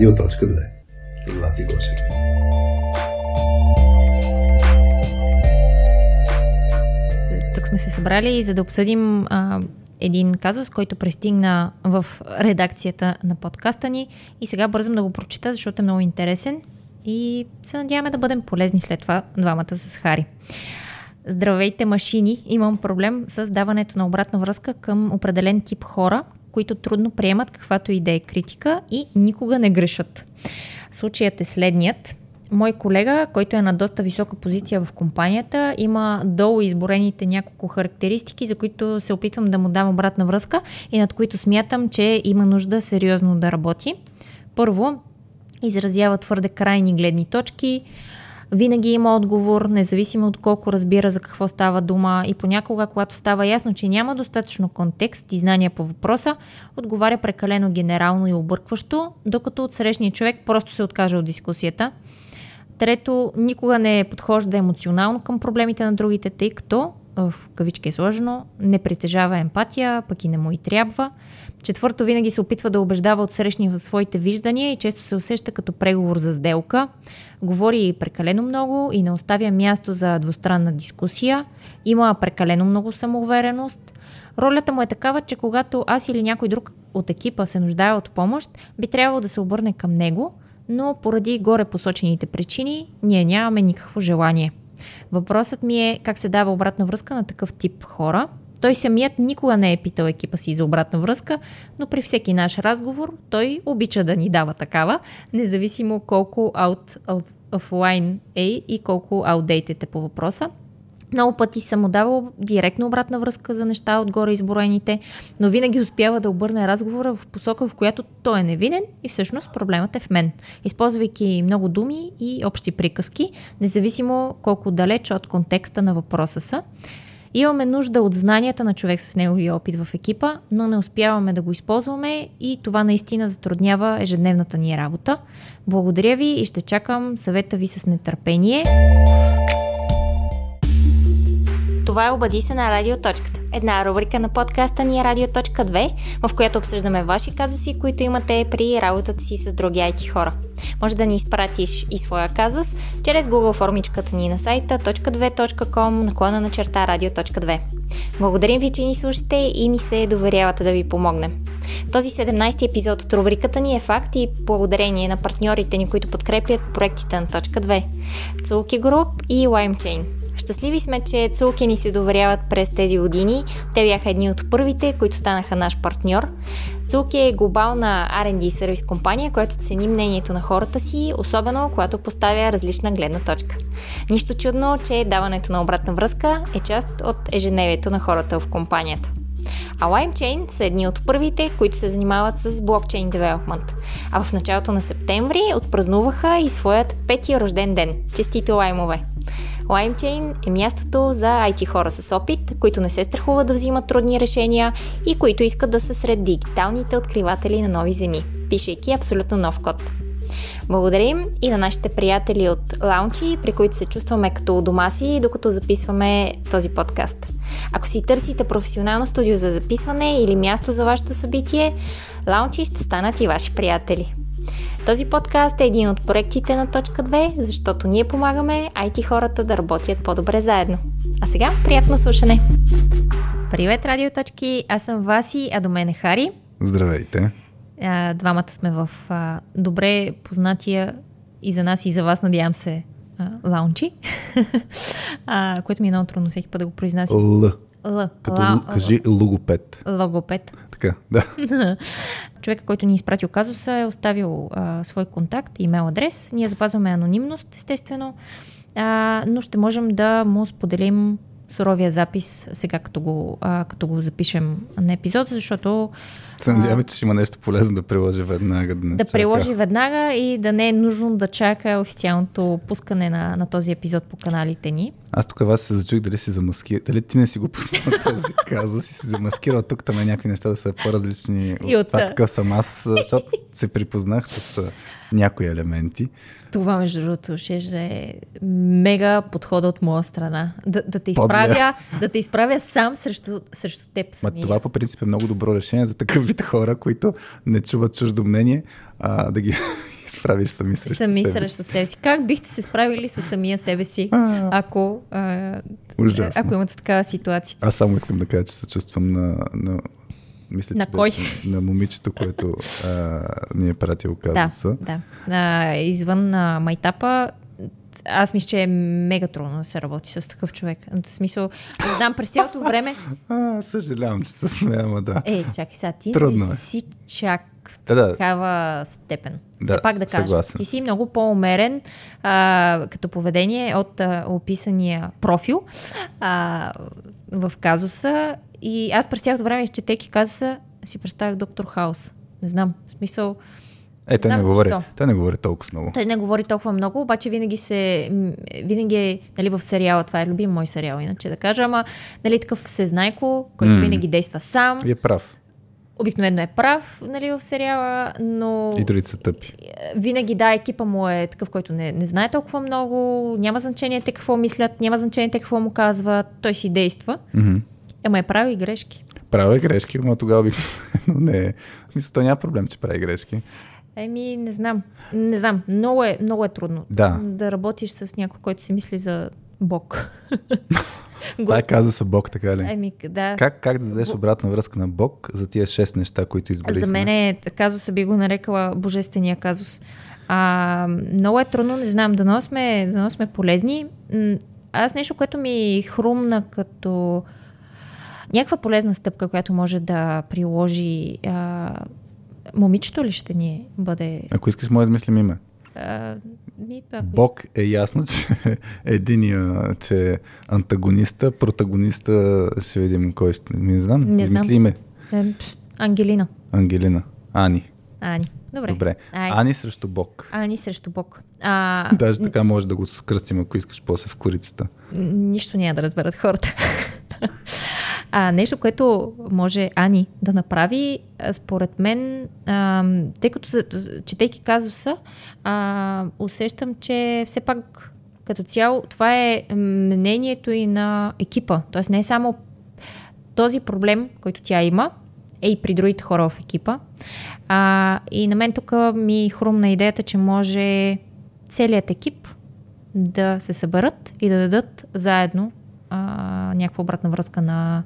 Радио.2 с Васи Гошев. Тук сме се събрали за да обсъдим а, един казус, който пристигна в редакцията на подкаста ни. И сега бързам да го прочита, защото е много интересен. И се надяваме да бъдем полезни след това двамата с Хари. Здравейте машини, имам проблем с даването на обратна връзка към определен тип хора, които трудно приемат каквато и да е критика и никога не грешат. Случаят е следният. Мой колега, който е на доста висока позиция в компанията, има долу изборените няколко характеристики, за които се опитвам да му дам обратна връзка и над които смятам, че има нужда сериозно да работи. Първо, изразява твърде крайни гледни точки, винаги има отговор, независимо от колко разбира за какво става дума и понякога, когато става ясно, че няма достатъчно контекст и знания по въпроса, отговаря прекалено генерално и объркващо, докато от срещния човек просто се откаже от дискусията. Трето, никога не подхожда емоционално към проблемите на другите, тъй като в кавички е сложено, не притежава емпатия, пък и не му и трябва. Четвърто, винаги се опитва да убеждава от срещни в своите виждания и често се усеща като преговор за сделка. Говори прекалено много и не оставя място за двустранна дискусия. Има прекалено много самоувереност. Ролята му е такава, че когато аз или някой друг от екипа се нуждае от помощ, би трябвало да се обърне към него, но поради горе посочените причини ние нямаме никакво желание. Въпросът ми е как се дава обратна връзка на такъв тип хора. Той самият никога не е питал екипа си за обратна връзка, но при всеки наш разговор той обича да ни дава такава, независимо колко out of, offline е и колко outdated е по въпроса. Много пъти съм му давал директно обратна връзка за неща отгоре изброените, но винаги успява да обърне разговора в посока, в която той е невинен и всъщност проблемът е в мен. Използвайки много думи и общи приказки, независимо колко далеч от контекста на въпроса са. Имаме нужда от знанията на човек с неговия опит в екипа, но не успяваме да го използваме и това наистина затруднява ежедневната ни работа. Благодаря ви и ще чакам съвета ви с нетърпение. Това е Обади се на радиоточката. Една рубрика на подкаста ни е Радиоточка 2, в която обсъждаме ваши казуси, които имате при работата си с други IT хора. Може да ни изпратиш и своя казус чрез Google формичката ни на сайта .2.com наклона на черта радио.2. Благодарим ви, че ни слушате и ни се доверявате да ви помогнем. Този 17-ти епизод от рубриката ни е факт и благодарение на партньорите ни, които подкрепят проектите на точка 2. Цулки Груп и LimeChain. Щастливи сме, че Цулки ни се доверяват през тези години. Те бяха едни от първите, които станаха наш партньор. Цулки е глобална R&D сервис компания, която цени мнението на хората си, особено когато поставя различна гледна точка. Нищо чудно, че даването на обратна връзка е част от ежедневието на хората в компанията. А LimeChain са едни от първите, които се занимават с блокчейн девелопмент. А в началото на септември отпразнуваха и своят петия рожден ден. Честите лаймове! LimeChain е мястото за IT хора с опит, които не се страхуват да взимат трудни решения и които искат да са сред дигиталните откриватели на нови земи, пишейки абсолютно нов код. Благодарим и на нашите приятели от Лаунчи, при които се чувстваме като у дома си, докато записваме този подкаст. Ако си търсите професионално студио за записване или място за вашето събитие, Лаунчи ще станат и ваши приятели. Този подкаст е един от проектите на Точка 2, защото ние помагаме IT хората да работят по-добре заедно. А сега приятно слушане! Привет, радиоточки! Аз съм Васи, а до мен е Хари. Здравейте! Двамата сме в добре познатия и за нас и за вас, надявам се, лаунчи, което ми е много трудно всеки път да го произнасям. Л. Л. Като Ла... кажи логопед. Логопед. Така, да. Човека, който ни е изпратил казуса, е оставил а, свой контакт, имейл адрес. Ние запазваме анонимност, естествено, а, но ще можем да му споделим суровия запис сега, като го, а, като го запишем на епизода, защото Се надяваме, че ще има нещо полезно да приложи веднага. Да, да чака. приложи веднага и да не е нужно да чака официалното пускане на, на този епизод по каналите ни. Аз тук вас се зачух дали си замаскира. Дали ти не си го пуснал този казус и си замаскирал тук там е някакви неща да са по-различни И от от- това какъв съм аз, защото се припознах с някои елементи. Това, между другото, ще е мега подхода от моя страна. Да, да, те, изправя, да те изправя сам срещу, срещу теб Ма самия. това по принцип е много добро решение за такъв вид хора, които не чуват чуждо мнение, а, да ги справиш сами срещу Сами себе срещу себе си. Как бихте се справили с самия себе си, А, ако, а, Ужасно. ако имате такава ситуация? Аз само искам да кажа, че се чувствам на... на мисля, На че кой? беше на момичето, което а, ни е пратил Да, казуса. да. А, извън а, майтапа, аз мисля, че е мега трудно да се работи с такъв човек. В смисъл, не знам, през цялото време... А, съжалявам, че се смея, да. Е, чакай сега, ти Трудно не е. си чак в Да, такава степен. Да, Все пак да кажа. съгласен. Ти си много по-умерен а, като поведение от а, описания профил а, в казуса. И аз през цялото време, изчетейки казуса, си представях доктор Хаус. Не знам, в смисъл... Е, той не, говори, той не говори толкова много. Той не говори толкова много, обаче винаги се. Винаги е, нали, в сериала, това е любим мой сериал, иначе да кажа, ама, нали, такъв всезнайко, който М. винаги действа сам. И е прав. Обикновено е прав, нали, в сериала, но И другите са тъпи. винаги, да, екипа му е такъв, който не, не знае толкова много, няма значение те какво мислят, няма значение те какво му казват, той си действа. Мгм. Ама е правил и грешки. Правя грешки, но тогава обикновено не е. Мисля, то няма проблем, че прави грешки. Еми, не знам. Не знам. Много е, много е трудно. Да. Да работиш с някой, който си мисли за Бог. Това е каза са Бог, така ли? Еми, да. Как, как да дадеш обратна връзка на Бог за тия шест неща, които изброихме? За мен е, казуса би го нарекала божествения казус. А, много е трудно, не знам, дано сме, дано сме полезни. Аз нещо, което ми хрумна като някаква полезна стъпка, която може да приложи а, момичето ли ще ни бъде? Ако искаш, може да измислим име. А, ми, ако Бог е ясно, че единия, че е антагониста, протагониста, ще видим кой ще... Не знам, Не знам. измисли име. Ангелина. Ангелина. Ани. Ани. Добре. Добре. Ай. Ани срещу Бог. Ани срещу Бог. А, Даже така може да го скръстим, ако искаш после в корицата. Нищо няма да разберат хората. А, нещо, което може Ани да направи, според мен, а, тъй като четейки казуса, а, усещам, че все пак като цяло това е мнението и на екипа. Тоест не е само този проблем, който тя има, е и при другите хора в екипа. А, и на мен тук ми хрумна идеята, че може целият екип да се съберат и да дадат заедно а, някаква обратна връзка на,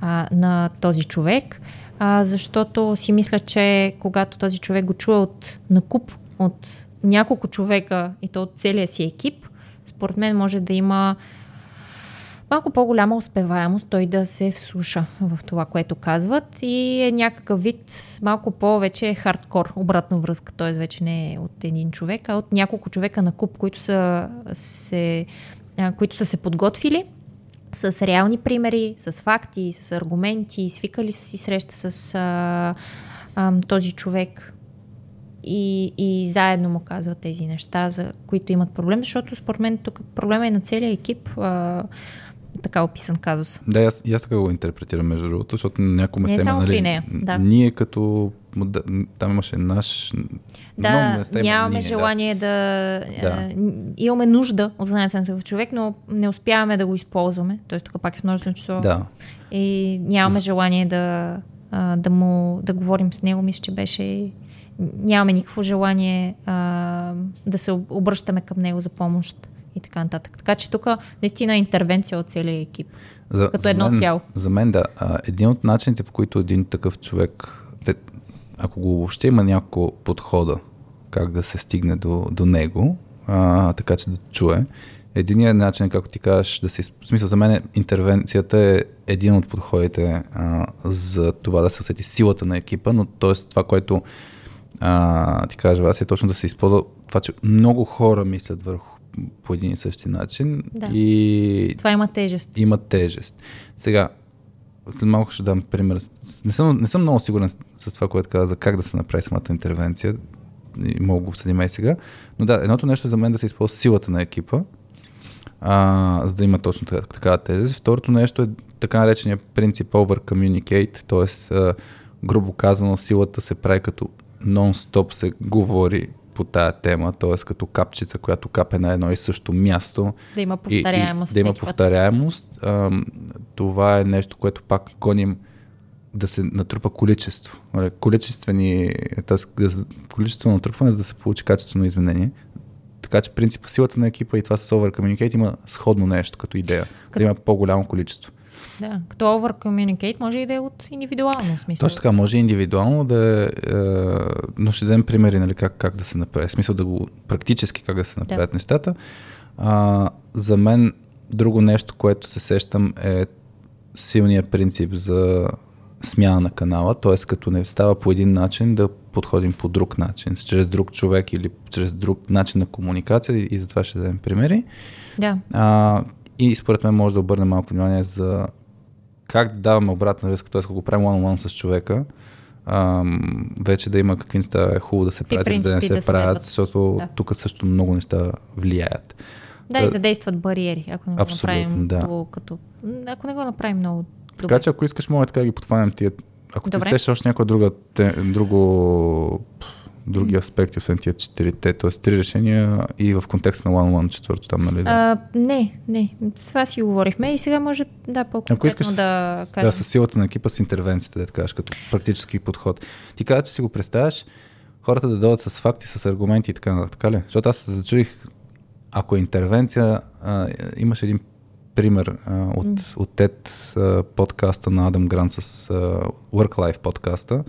а, на този човек, а, защото си мисля, че когато този човек го чуе от накуп от няколко човека и то от целия си екип, според мен може да има малко по-голяма успеваемост той да се вслуша в това, което казват и е някакъв вид малко повече хардкор обратна връзка, т.е. вече не е от един човек, а от няколко човека на куп, които са се, които са се подготвили с реални примери, с факти, с аргументи, свикали са си среща с а, а, този човек и, и заедно му казват тези неща, за които имат проблем, защото според мен тук проблема е на целия екип, а, така описан казус. Да, аз, аз така го интерпретирам, между другото, защото на някои места има, само нали, нея, да. ние като... мода- Там имаше наш... Да, места има нямаме ние, желание да. Да. а, имаме нужда от знанието на такъв човек, но не успяваме да го използваме. Тоест, тук пак е в множествено число. Да. И нямаме желание да, да му да говорим с него. Мисля, че беше. Нямаме никакво желание а, да се обръщаме към него за помощ и така нататък. Така че тук наистина е интервенция от целия екип. За, Като едно мен, цяло. За мен, да. А, един от начините, по които един такъв човек, те, ако го въобще има няколко подхода, как да се стигне до, до него, а, така че да чуе, Единият начин, както ти кажеш, да се... В смисъл, за мен интервенцията е един от подходите а, за това да се усети силата на екипа, но т.е. това, което а, ти кажа, Васи, е точно да се използва това, че много хора мислят върху по един и същи начин Да. и Това има тежест. има тежест. Сега, след малко ще дам пример. Не съм, не съм много сигурен с, с това, което каза за как да се направи самата интервенция. И мога го обсъдим и сега. Но да, едното нещо е за мен да се използва силата на екипа, а, за да има точно така, такава тежест. Второто нещо е така наречения принцип over communicate, т.е. грубо казано силата се прави като нон-стоп се говори по тая тема, т.е. като капчица, която капе на едно и също място. Да има И- и повторяемост. да има повторяемост. Ам, това е нещо, което пак гоним да се натрупа количество. Нали, количествени, т.е. количествено натрупване, за да се получи качествено изменение. Така че принципа силата на екипа и това с Over Communicate има сходно нещо като идея. Като... Да има по-голямо количество. Да, като over communicate може и да е от индивидуално смисъл. Точно така, може индивидуално да е, е но ще дадем примери, нали, как, как да се направи, смисъл да го, практически как да се направят да. нещата. А, за мен друго нещо, което се сещам е силният принцип за смяна на канала, т.е. като не става по един начин, да подходим по друг начин, чрез друг човек или чрез друг начин на комуникация и затова ще дадем примери. Да. А, и според мен може да обърнем малко внимание за как да даваме обратна връзка, т.е. ако правим one-on-one с човека, ам, вече да има какви неща е хубаво да се правят или да не се да правят, защото да. тук също много неща влияят. Да, и задействат бариери, ако не го направим да. като... Ако не го направим много добре. Така че ако искаш, може така да ги подхванем тия... Ако Добре. ти сещаш още някоя друга, те, друго други аспекти, освен тия четирите, т.е. три решения и в контекста на One One четвърто там, нали? Да? А, не, не. С това си говорихме и сега може да по-конкретно искаш, да кажем. Да, с силата на екипа с интервенцията, да кажеш, като практически подход. Ти каза, че си го представяш, хората да дойдат с факти, с аргументи и така така ли? Защото аз се зачудих, ако е интервенция, а, имаш един пример а, от, mm. от TED а, подкаста на Адам Грант с а, Work Life подкаста,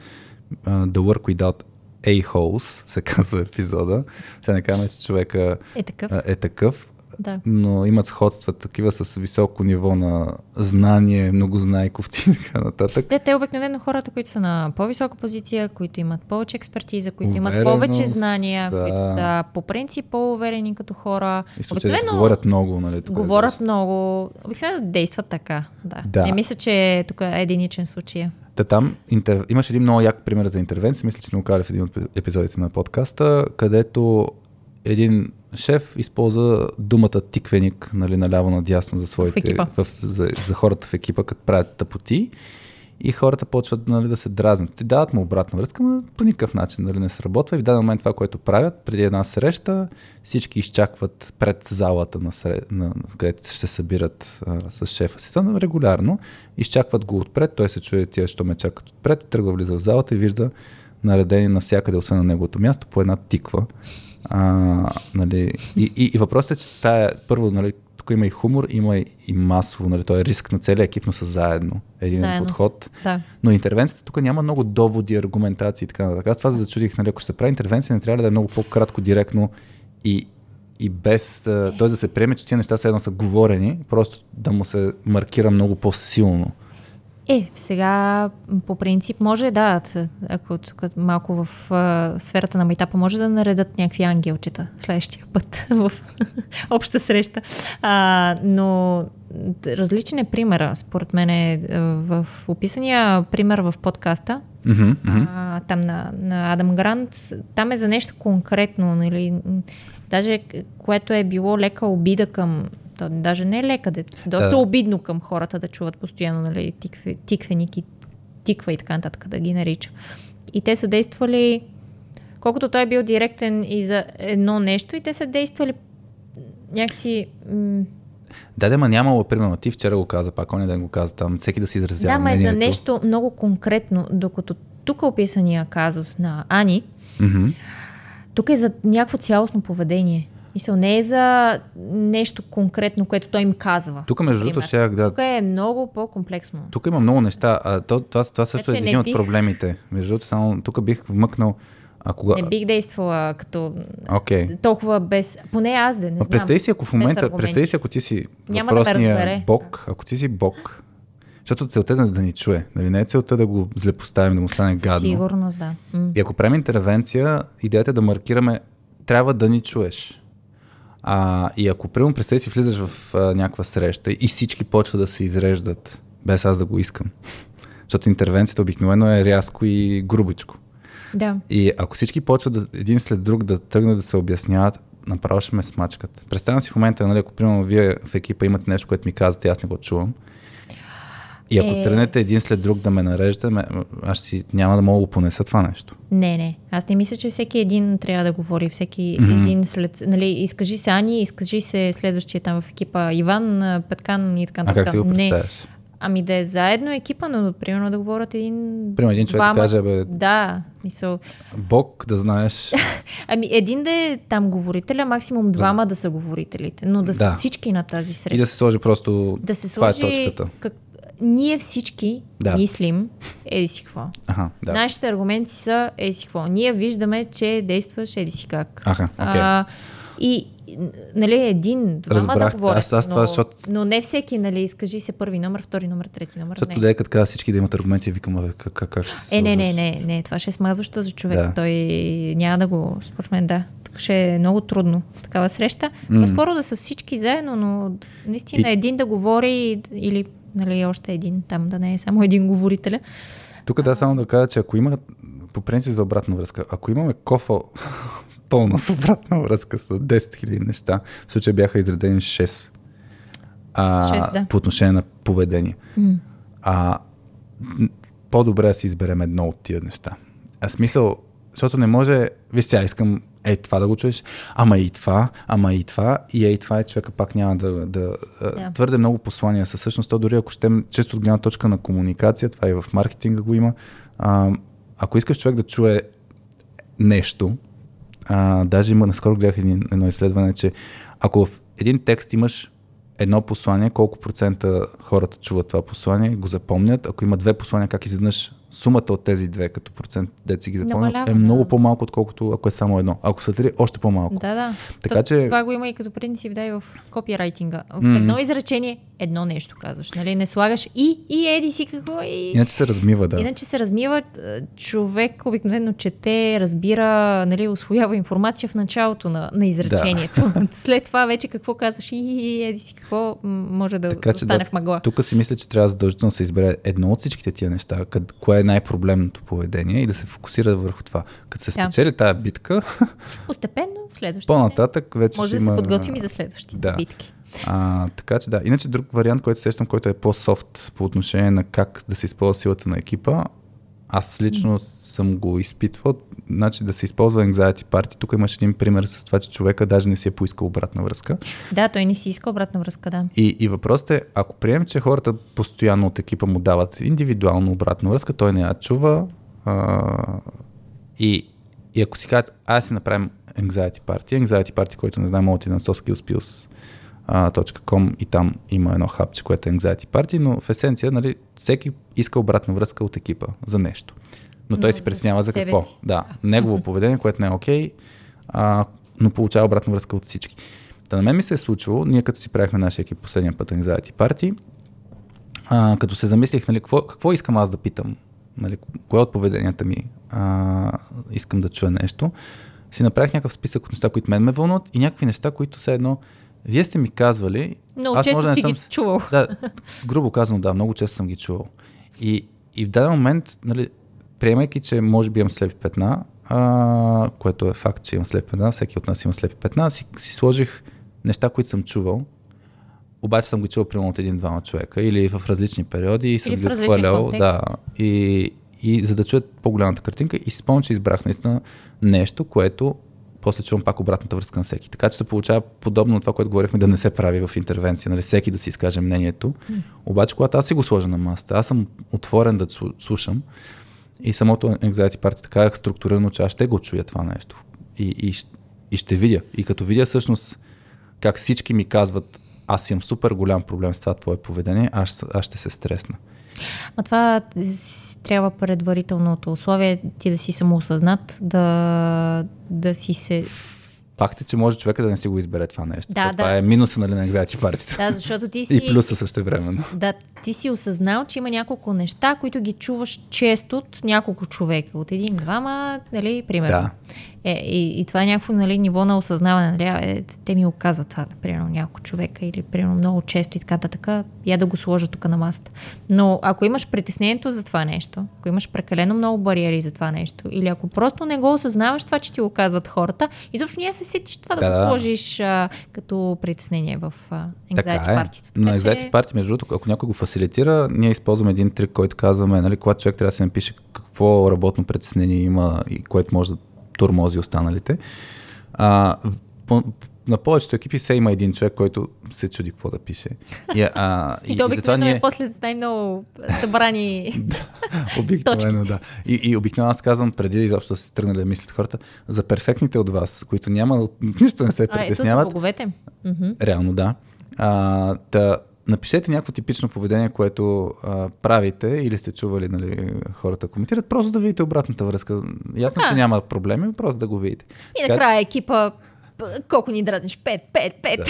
The Work Without a-holes, се казва епизода. Сега не казваме, че човека е такъв, е такъв да. но имат сходства такива с високо ниво на знание, многознайковци и така нататък. Те, те обикновено хората, които са на по-висока позиция, които имат повече експертиза, които Увереност, имат повече знания, да. които са по принцип по-уверени като хора. И обикновено говорят много, нали? Говорят да много. Обикновено действат така. Да. да. Не мисля, че тук е единичен случай. Та там. Интер... имаш един много як пример за интервенция, мисля, че сме го в един от епизодите на подкаста, където един шеф използва думата тиквеник, нали, наляво надясно за своите, в в, за, за хората в екипа, като правят тъпоти. И хората почват нали, да се дразнят. Ти дават му обратна връзка, но по никакъв начин нали, не сработва. И в даден момент това, което правят, преди една среща, всички изчакват пред залата, на, сре... на... където ще се събират а, с шефа си. Там регулярно. Изчакват го отпред, той се чуе тия, що ме чакат отпред, тръгва влиза в залата и вижда наредени навсякъде, освен на неговото място, по една тиква. А, нали, и, и, и въпросът е, че тая, първо, нали, тук има и хумор, има и, масово, нали, той е риск на целия екип, но са заедно. Един заедно, подход. Да. Но интервенцията тук няма много доводи, аргументации и така нататък. Аз това за да чудих, нали, ако ще се прави интервенция, не трябва да е много по-кратко, директно и, и без, т.е. да се приеме, че тези неща са едно са говорени, просто да му се маркира много по-силно. Е, сега по принцип може да, ако тук малко в а, сферата на майтапа може да наредат някакви ангелчета следващия път в обща среща. А, но различен е примера, според мен е в описания пример в подкаста, mm-hmm, mm-hmm. А, там на, на Адам Грант, там е за нещо конкретно, нали, даже което е било лека обида към то даже не е лека, де, доста да. обидно към хората да чуват постоянно нали, тикве, тиквеники, тиква и така нататък да ги нарича. И те са действали, колкото той е бил директен и за едно нещо, и те са действали някакси... М- да, да, ма нямало, примерно, ти вчера го каза, пак он ден го каза там, всеки да си изразява Да, ма е за нещо много конкретно, докато тук описания казус на Ани, mm-hmm. тук е за някакво цялостно поведение. Мисъл, не е за нещо конкретно, което той им казва. Тук, между другото, ще да. Тук е много по-комплексно. Тук има много неща. А, то, това, това също е един бих... от проблемите. Между другото, само тук бих вмъкнал. А кога... Не бих действала като okay. толкова без... Поне аз да не знам. Представи си, ако в момента... Представи си, ако ти си Няма въпросния да бог, ако ти си бог, защото целта е да, да ни чуе. Нали? Не е целта да го злепоставим, да му стане гадно. Сигурност, да. И ако правим интервенция, идеята е да маркираме трябва да ни чуеш. А, и ако, примерно, представи си, влизаш в а, някаква среща и всички почват да се изреждат, без аз да го искам. Защото интервенцията обикновено е рязко и грубичко. Да. И ако всички почват да, един след друг да тръгнат да се обясняват, направо ще ме смачкат. Представям си в момента, нали, ако примерно вие в екипа имате нещо, което ми казвате, аз не го чувам, и ако е... тръгнете един след друг да ме нарежда, аз си няма да мога да понеса това нещо. Не, не. Аз не мисля, че всеки един трябва да говори. Всеки mm-hmm. един след... Нали, изкажи се Ани, изкажи се следващия там в екипа Иван, Петкан и така нататък. А как си го представяш? Не. Ами да е заедно екипа, но примерно да говорят един... Примерно един човек двама... да каже, бе, Да, мисъл... Бог да знаеш. Ами един да е там говорителя, максимум двама да, да са говорителите, но да, Да. са всички на тази среща. И да се сложи просто... да се Това е сложи... точката. Как... Ние всички Да. мислим, еди си какво. Аха, да. Нашите аргументи са еди си какво. Ние виждаме, че действаш еди си как. Аха, окей. А, и, нали, един, двама Разбрах. да говорят, Аз- аз това, но, защото- но не всеки, нали, изкажи се първи номер, втори номер, трети номер. Защото Не. тогава като всички да имат аргументи, викам, как, как, как ще се Е, не, не, не, не, това ще е смазващо за човек. Да. Той няма да го, според мен, да. Тук ще е много трудно такава среща. По-скоро да са всички заедно, но наистина И- един да говори или нали, още един там, да не е само един говорителя. Тук да само да кажа, че ако има, по принцип за обратна връзка, ако имаме кофа пълна с обратна връзка с 10 000 неща, в случая бяха изредени 6, а, Шест, да. по отношение на поведение. А, м, по-добре да си изберем едно от тия неща. А смисъл, защото не може, виж сега искам ей това да го чуеш, ама и това, ама и това, и ей това е човека пак няма да, да. Да. твърде много послания са. Всъщност, то дори ако ще често от гледна точка на комуникация, това и в маркетинга го има, а, ако искаш човек да чуе нещо, а, даже има, наскоро гледах един, едно изследване, че ако в един текст имаш едно послание, колко процента хората чуват това послание, го запомнят. Ако има две послания, как изведнъж сумата от тези две като процент, си ги Намалява, е да. много по-малко, отколкото ако е само едно. Ако са три, още по-малко. Да, да. Така То- че- Това го има и като принцип, да, и в копирайтинга. В Мгм. едно изречение, едно нещо казваш. Нали? Не слагаш и, и еди си какво, и... Иначе се размива, да. Иначе се размиват. е, Човек обикновено чете, разбира, нали, освоява информация в началото на, на изречението. След това вече какво казваш и, и еди си какво, може да Така остане да, в мъгла. тук си мисля, че трябва задължително да се избере едно от всичките тия неща, къд, кое е най-проблемното поведение и да се фокусира върху това. Като се Да. спечели тая битка, Постепенно, следващите. по-нататък вече Може да има... се подготвим и за следващите Да. битки. А, така че да. Иначе друг вариант, който сещам, който е по-софт по отношение на как да се използва силата на екипа, аз лично съм го изпитвал, значи да се използва anxiety party. Тук имаш един пример с това, че човека даже не си е поискал обратна връзка. Да, той не си иска обратна връзка, да. И, и въпросът е, ако приемем, че хората постоянно от екипа му дават индивидуално обратна връзка, той не я чува а, и, и ако си кажат, аз си направим anxiety party, anxiety party, който не знам, отиде на soskillspills.com и там има едно хапче, което е anxiety party, но в есенция, нали, всеки иска обратна връзка от екипа за нещо. Но той Но си за преценява за какво. си. Да, негово поведение, което не е окей, а, но получава обратна връзка от всички. Та на мен ми се е случило, ние като си правихме нашия екип последния път Anxiety Party, а, като се замислих, нали, какво, какво искам аз да питам, нали, кое от поведенията ми а, искам да чуя нещо, си направих някакъв списък от неща, които мен ме вълнуват и някакви неща, които все едно, вие сте ми казвали, Но аз често може да не си съм ги чувал. да, грубо казано, да, много често съм ги чувал. И, и в даден момент, нали, приемайки, че може би имам слепи петна, а, което е факт, че имам слепи петна, всеки от нас има слепи петна, си, си сложих неща, които съм чувал, обаче съм ги чувал примерно от един-двама човека или в различни периоди и съм ги отхвърлял. Да, и, и за да чуят по-голямата картинка и спомням, че избрах наистина нещо, което после чувам пак обратната връзка на всеки. Така че се получава подобно на това, което говорихме, да не се прави в интервенция, нали, всеки да си изкаже мнението. Обаче, когато аз си го сложа на масата, аз съм отворен да слу- слушам и самото Anxiety Party така е структурирано, че аз ще го чуя това нещо. И, и, и ще видя. И като видя всъщност как всички ми казват, аз имам супер голям проблем с това твое поведение, аз, аз ще се стресна. А това трябва предварителното условие ти да си самоосъзнат, да, да си се... Факт е, че може човека да не си го избере това нещо. Да, То Това да. е минуса нали, на Anxiety Party. Да, защото ти си... И плюса също времено. Да, ти си осъзнал, че има няколко неща, които ги чуваш често от няколко човека. От един-двама, нали, примерно. Да. Е, и, и това е някакво нали, ниво на осъзнаване. Нали, е, те ми го казват това, примерно, няколко човека или примерно много често и така нататък. Я да го сложа тук на масата. Но ако имаш притеснението за това нещо, ако имаш прекалено много бариери за това нещо, или ако просто не го осъзнаваш това, че ти го казват хората, изобщо няма се сетиш това да, Да, го сложиш а, като притеснение в а, Anxiety е. На Anxiety Party, между другото, ако някой го фасилитира, ние използваме един трик, който казваме, нали, когато човек трябва да се напише какво работно притеснение има и което може да тормози останалите. А, по, на повечето екипи се има един човек, който се чуди какво да пише. И, а, и, и, и обикновено ние... е после с най-много събрани Обикновено, да. И, и обикновено аз казвам, преди изобщо да се тръгнали да мислят хората, за перфектните от вас, които няма, нищо не се притесняват. А, ето за Реално, да. А, та, напишете някакво типично поведение, което а, правите или сте чували нали, хората коментират, просто да видите обратната връзка. Ясно, а. че няма проблеми, просто да го видите. И накрая така, екипа колко ни дразниш? 5, 5, 5. Да.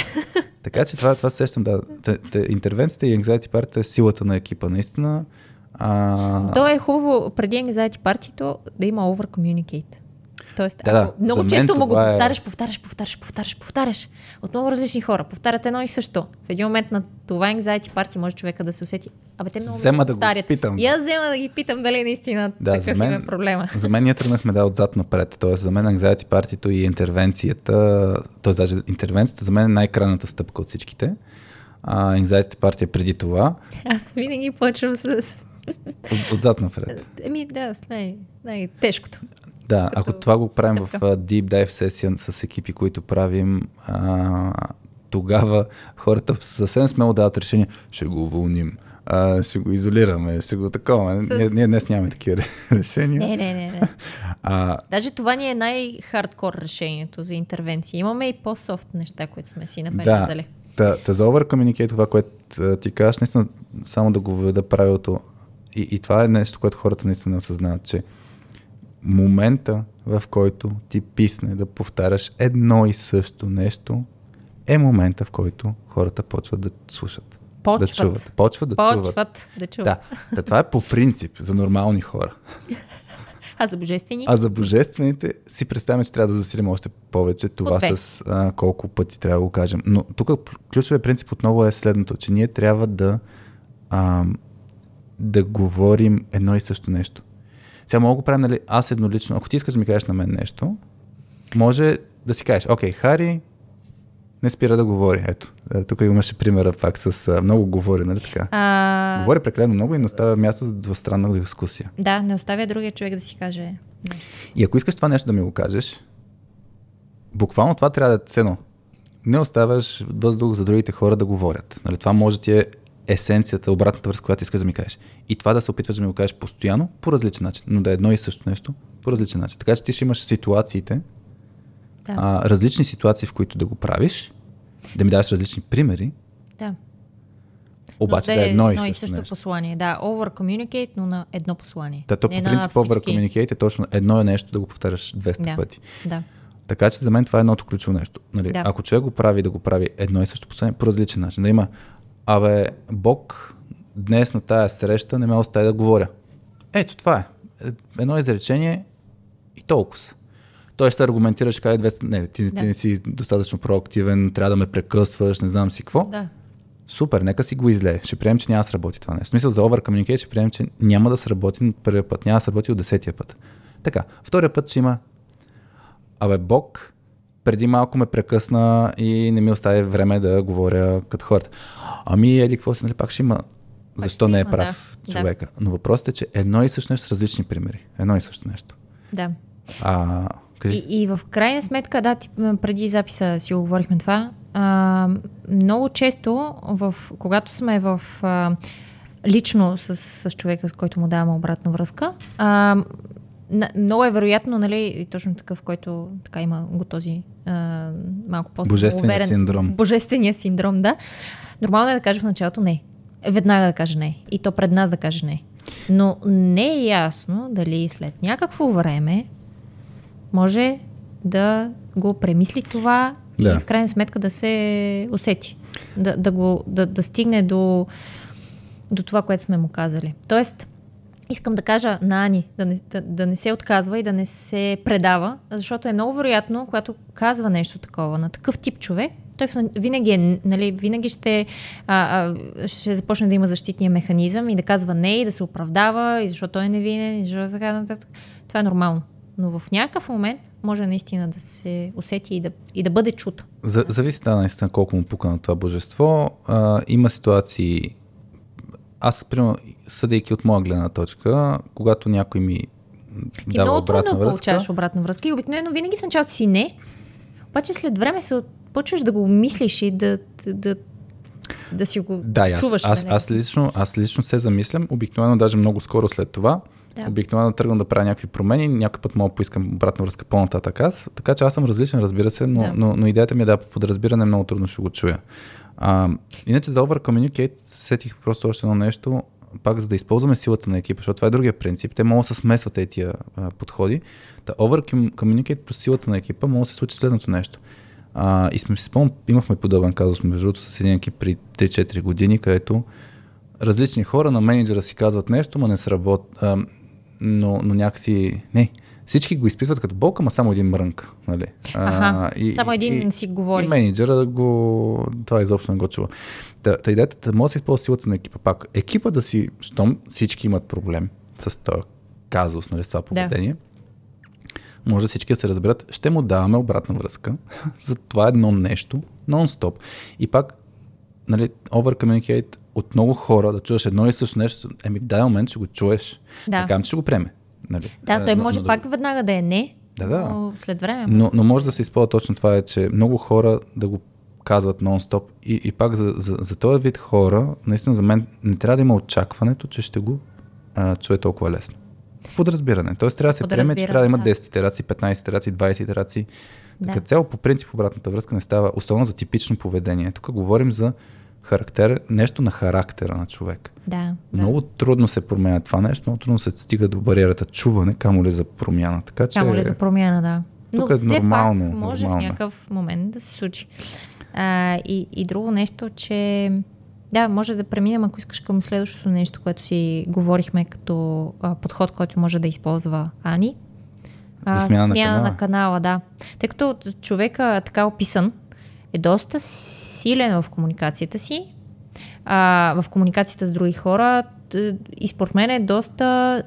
Така че това, това сещам, да. Те, те, интервенцията и anxiety парите е силата на екипа. Наистина. А... То е хубаво преди anxiety партито да има over communicate. Тоест, да, ако много често му го е... повтаряш, повтаряш, повтаряш, повтаряш, повтаряш от много различни хора, повтарят едно и също. В един момент на това anxiety party може човека да се усети. Абе, те много взема да повтарят. Го питам. И аз взема да ги питам дали наистина да, такъв за мен, е проблема. За мен ние тръгнахме да отзад напред. Тоест, за мен anxiety party и интервенцията, т.е. даже интервенцията за мен е най-крайната стъпка от всичките. А, anxiety party е преди това. Аз винаги почвам с от, отзад напред. Еми да, най- най-тежкото. Да, като... ако това го правим в uh, Deep Dive сесия с екипи, които правим, а, тогава хората съвсем смело дават решение, ще го уволним, а, ще го изолираме, ще го такова. С... Ние, ние днес нямаме такива решения. Не, не, не. не. А... Даже това ни е най-хардкор решението за интервенция. Имаме и по-софт неща, които сме си набелязали. Да, та, та за over communicate, това, което ти кажеш, наистина само да го въведа правилото. И, и това е нещо, което хората наистина осъзнават, че момента, в който ти писне да повтаряш едно и също нещо, е момента, в който хората почват да слушат. Почват. Да чуват. Почват да почват чуват. да чуват. Да. да, това е по принцип за нормални хора. А за божествени? А за божествените си представяме, че трябва да засилим още повече това с а, колко пъти трябва да го кажем. Но тук ключовият принцип отново е следното, че ние трябва да, а, да говорим едно и също нещо. Сега мога да го правим, нали, аз еднолично. Ако ти искаш да ми кажеш на мен нещо, може да си кажеш, окей, Хари не спира да говори. Ето, е, тук имаше примера пак с а, много говори, нали така? А... Говори прекалено много и не оставя място за двустранна дискусия. Да, не оставя другия човек да си каже нещо. И ако искаш това нещо да ми го кажеш, буквално това трябва да е цено. Не оставяш въздух за другите хора да говорят. Нали, това може да ти е есенцията, обратната връзка, която искаш да ми кажеш. И това да се опитваш да ми го кажеш постоянно, по различен начин, но да е едно и също нещо, по различен начин. Така че ти ще имаш ситуациите, да. а, различни ситуации, в които да го правиш, да ми дадеш различни примери. Да. Обаче да, е едно, едно и също нещо. послание. Да, over communicate, но на едно послание. Да, то по принцип over communicate е точно едно е нещо да го повтаряш 200 да. пъти. Да. Така че за мен това е едното ключово нещо. Нали, да. Ако човек го прави да го прави едно и също послание по различен начин, да има абе, Бог днес на тая среща не ме остави да говоря. Ето, това е. Едно изречение и толкова. Той ще аргументираш, кай 200, не, ти, да. ти не си достатъчно проактивен, трябва да ме прекъсваш, не знам си какво. Да. Супер, нека си го излее. Ще приемем, че няма да сработи това нещо. В смисъл за over communication ще приемем, че няма да сработи от първия път, няма да сработи от десетия път. Така, втория път ще има Абе, Бог преди малко ме прекъсна и не ми остави време да говоря като хората. Ами, еди, какво си, нали, пак ще има защо не е прав да, човека. Да. Но въпросът е, че едно и също нещо с различни примери. Едно и също нещо. Да. А, и, и в крайна сметка, да, ти, преди записа си оговорихме това, а, много често, в, когато сме в а, лично с, с човека, с който му даваме обратна връзка, а, много е вероятно, нали, точно такъв, който така има го този а, малко по Божествения синдром. Божествения синдром, да. Нормално е да каже в началото не. Веднага да каже не. И то пред нас да каже не. Но не е ясно дали след някакво време може да го премисли това да. и в крайна сметка да се усети. Да, да, го, да, да стигне до, до това, което сме му казали. Тоест, искам да кажа на Ани да не, да, да не се отказва и да не се предава, защото е много вероятно, когато казва нещо такова на такъв тип човек, той винаги, е, нали, винаги ще, а, а, ще започне да има защитния механизъм и да казва не и да се оправдава и защото той е невинен и защото така нататък. Това е нормално. Но в някакъв момент може наистина да се усети и да, и да бъде чута. За, зависи да, наистина колко му пука на това божество. А, има ситуации, аз, примерно, съдейки от моя гледна точка, когато някой ми Ти дава много трудно връзка. получаваш обратна връзка и обикновено винаги в началото си не, обаче след време се почваш да го мислиш и да, да, да си го да, аз, чуваш. Аз, нали? аз, лично, аз лично се замислям, обикновено даже много скоро след това, да. обикновено тръгвам да правя някакви промени, някой път мога да поискам обратна връзка по-нататък аз, така че аз съм различен, разбира се, но, да. но, но идеята ми е да по подразбиране много трудно ще го чуя. А, иначе за Over Communicate сетих просто още едно нещо, пак за да използваме силата на екипа, защото това е другия принцип. Те могат да се смесват тези подходи. Та Over Communicate плюс силата на екипа може да се случи следното нещо. А, и сме си спомням, имахме подобен казус, между другото, с един екип при 3-4 години, където различни хора на менеджера си казват нещо, но не сработва, но, но някакси... Не, всички го изпитват като болка, ама само един мрънк. Нали? Аха, а, и, само един и, си говори. И менеджера го... Това изобщо не го чува. Та, та идеята може да се използва силата на екипа. Пак екипа да си, щом всички имат проблем с този казус, нали, с това поведение, да. може всички да се разберат, ще му даваме обратна връзка за това едно нещо, нон-стоп. И пак, нали, over communicate от много хора да чуеш едно и също нещо, еми в даден момент ще го чуеш. Да. Така, ще го приеме. Нали? Да, той може но, пак да... веднага да е не, да, да. но след време. Но, но може да се използва точно това, е, че много хора да го казват нон-стоп. И, и пак за, за, за този вид хора, наистина за мен не трябва да има очакването, че ще го а, чуе толкова лесно. Подразбиране. Тоест трябва да се приеме, че трябва да има да. 10 итерации, 15 итерации, 20 итерации. Да. Така цяло по принцип обратната връзка не става, особено за типично поведение. Тук говорим за характер, нещо на характера на човек. Да, много да. трудно се променя това нещо, много трудно се стига до бариерата чуване, камо ли за промяна. Така, че, камо ли за промяна, да. Тук Но е нормално. Пак може нормално. в някакъв момент да се случи. А, и, и друго нещо, че да, може да преминем, ако искаш към следващото нещо, което си говорихме като а, подход, който може да използва Ани. А, смяна, смяна на, канала. на канала, да. Тъй като човека така описан е доста силен в комуникацията си, а, в комуникацията с други хора и според мен е доста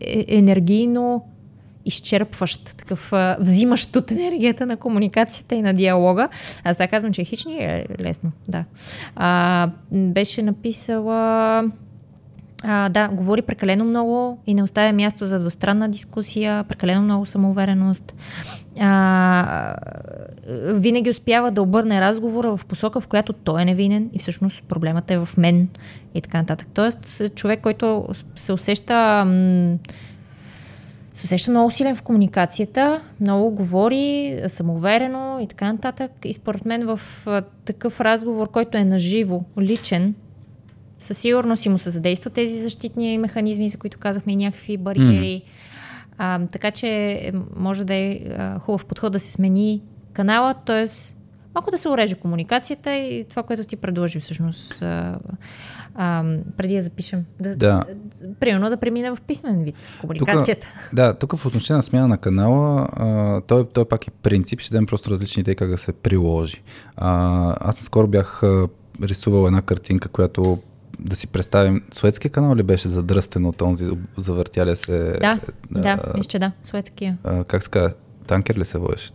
е, енергийно изчерпващ, такъв а, взимащ от енергията на комуникацията и на диалога. Аз сега казвам, че е хични е лесно, да. А, беше написала а, да, говори прекалено много и не оставя място за двустранна дискусия, прекалено много самоувереност. А, винаги успява да обърне разговора в посока, в която той е невинен и всъщност проблемът е в мен и така нататък. Тоест, човек, който се усеща м- се усеща много силен в комуникацията, много говори, самоуверено и така нататък. И според мен в такъв разговор, който е наживо, личен, със сигурност и му се задействат тези защитни механизми, за които казахме и някакви бариери. Mm. А, така че може да е а, хубав подход да се смени канала, т.е. малко да се уреже комуникацията и това, което ти предложи всъщност а, а, преди да запишем. Да, да. Примерно да премина в писмен вид комуникацията. Тука, да, тук в отношение на смяна на канала, а, той, той пак е принцип, ще дадем просто различни идеи как да се приложи. А, аз наскоро бях рисувал една картинка, която да си представим, Суетския канал ли беше задръстен от онзи завъртяля се? Да, а, да, мисля, че да, Суетския. А, как се казва? Танкер ли се водеше?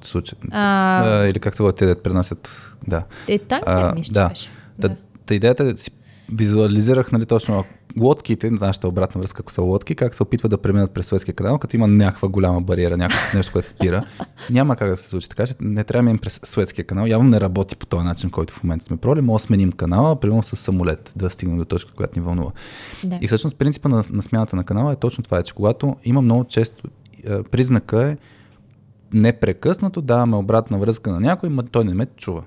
А... А, или как се водят те да пренасят? Да. Е, танкер, мисля, да. беше. Да. да. Та идеята е да си визуализирах нали, точно лодките, нашата обратна връзка, ако са лодки, как се опитват да преминат през Суетския канал, като има някаква голяма бариера, някакво нещо, което спира. Няма как да се случи. Така че не трябва да минем през Суетския канал. Явно не работи по този начин, който в момента сме проли. Може да сменим канала, примерно с самолет, да стигнем до точка, която ни вълнува. Да. И всъщност принципа на, на смяната на канала е точно това, е, че когато има много често признака е непрекъснато даваме обратна връзка на някой, но той не ме чува.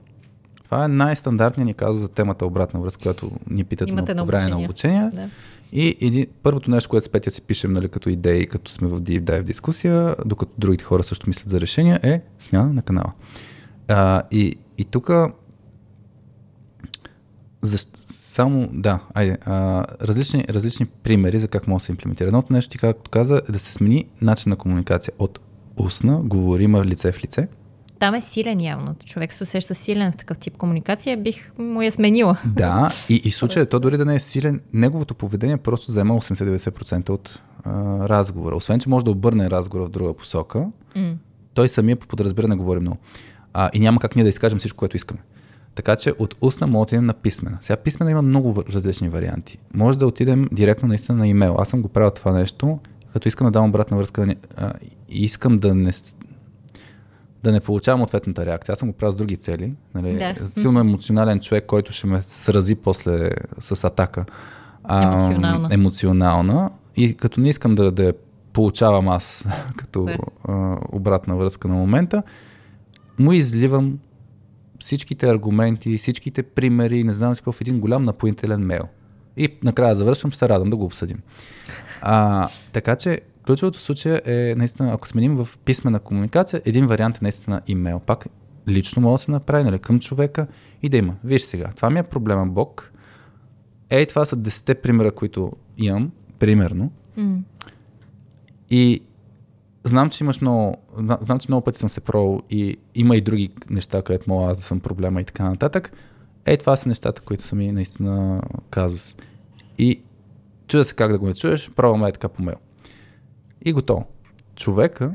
Това е най-стандартният ни казус за темата обратна връзка, която ни питат Имате на време на обучение. Да. И един, първото нещо, което с Петя си пишем нали, като идеи, като сме в Deep Dive дискусия, докато другите хора също мислят за решения, е смяна на канала. А, и, и тук само, да, айде, а, различни, различни примери за как може да се имплементира. Едното нещо ти, както каза, е да се смени начин на комуникация от устна, говорима лице в лице, там е силен явно. Човек се усеща силен в такъв тип комуникация, бих му я сменила. Да, и, и случая то дори да не е силен, неговото поведение просто заема 80-90% от а, разговора. Освен, че може да обърне разговора в друга посока, mm. той самия по подразбиране говори много. А, и няма как ние да изкажем всичко, което искаме. Така че от устна може да отидем на писмена. Сега писмена има много различни варианти. Може да отидем директно наистина на имейл. Аз съм го правил това нещо, като искам да дам обратна връзка и искам да не, да не получавам ответната реакция. Аз съм го правил с други цели. Нали? Да. Силно емоционален човек, който ще ме срази после с атака. Емоционална. емоционална. И като не искам да, да получавам аз като Да. а, обратна връзка на момента, му изливам всичките аргументи, всичките примери, не знам си какво, в един голям напоителен мейл. И накрая завършвам, ще се радвам да го обсъдим. А, така че ключовото случая е наистина, ако сменим в писмена комуникация, един вариант е наистина имейл. Пак лично може да се направи нали, към човека и да има. Виж сега, това ми е проблема, Бог. Ей, това са 10 примера, които имам, примерно. М. И знам, че имаш много, зна- знам, че много пъти съм се пробвал и има и други неща, където мога аз да съм проблема и така нататък. Ей, това са нещата, които са ми наистина казус. И чудя се как да го не чуеш, пробваме е така по мейл. И готово. Човека,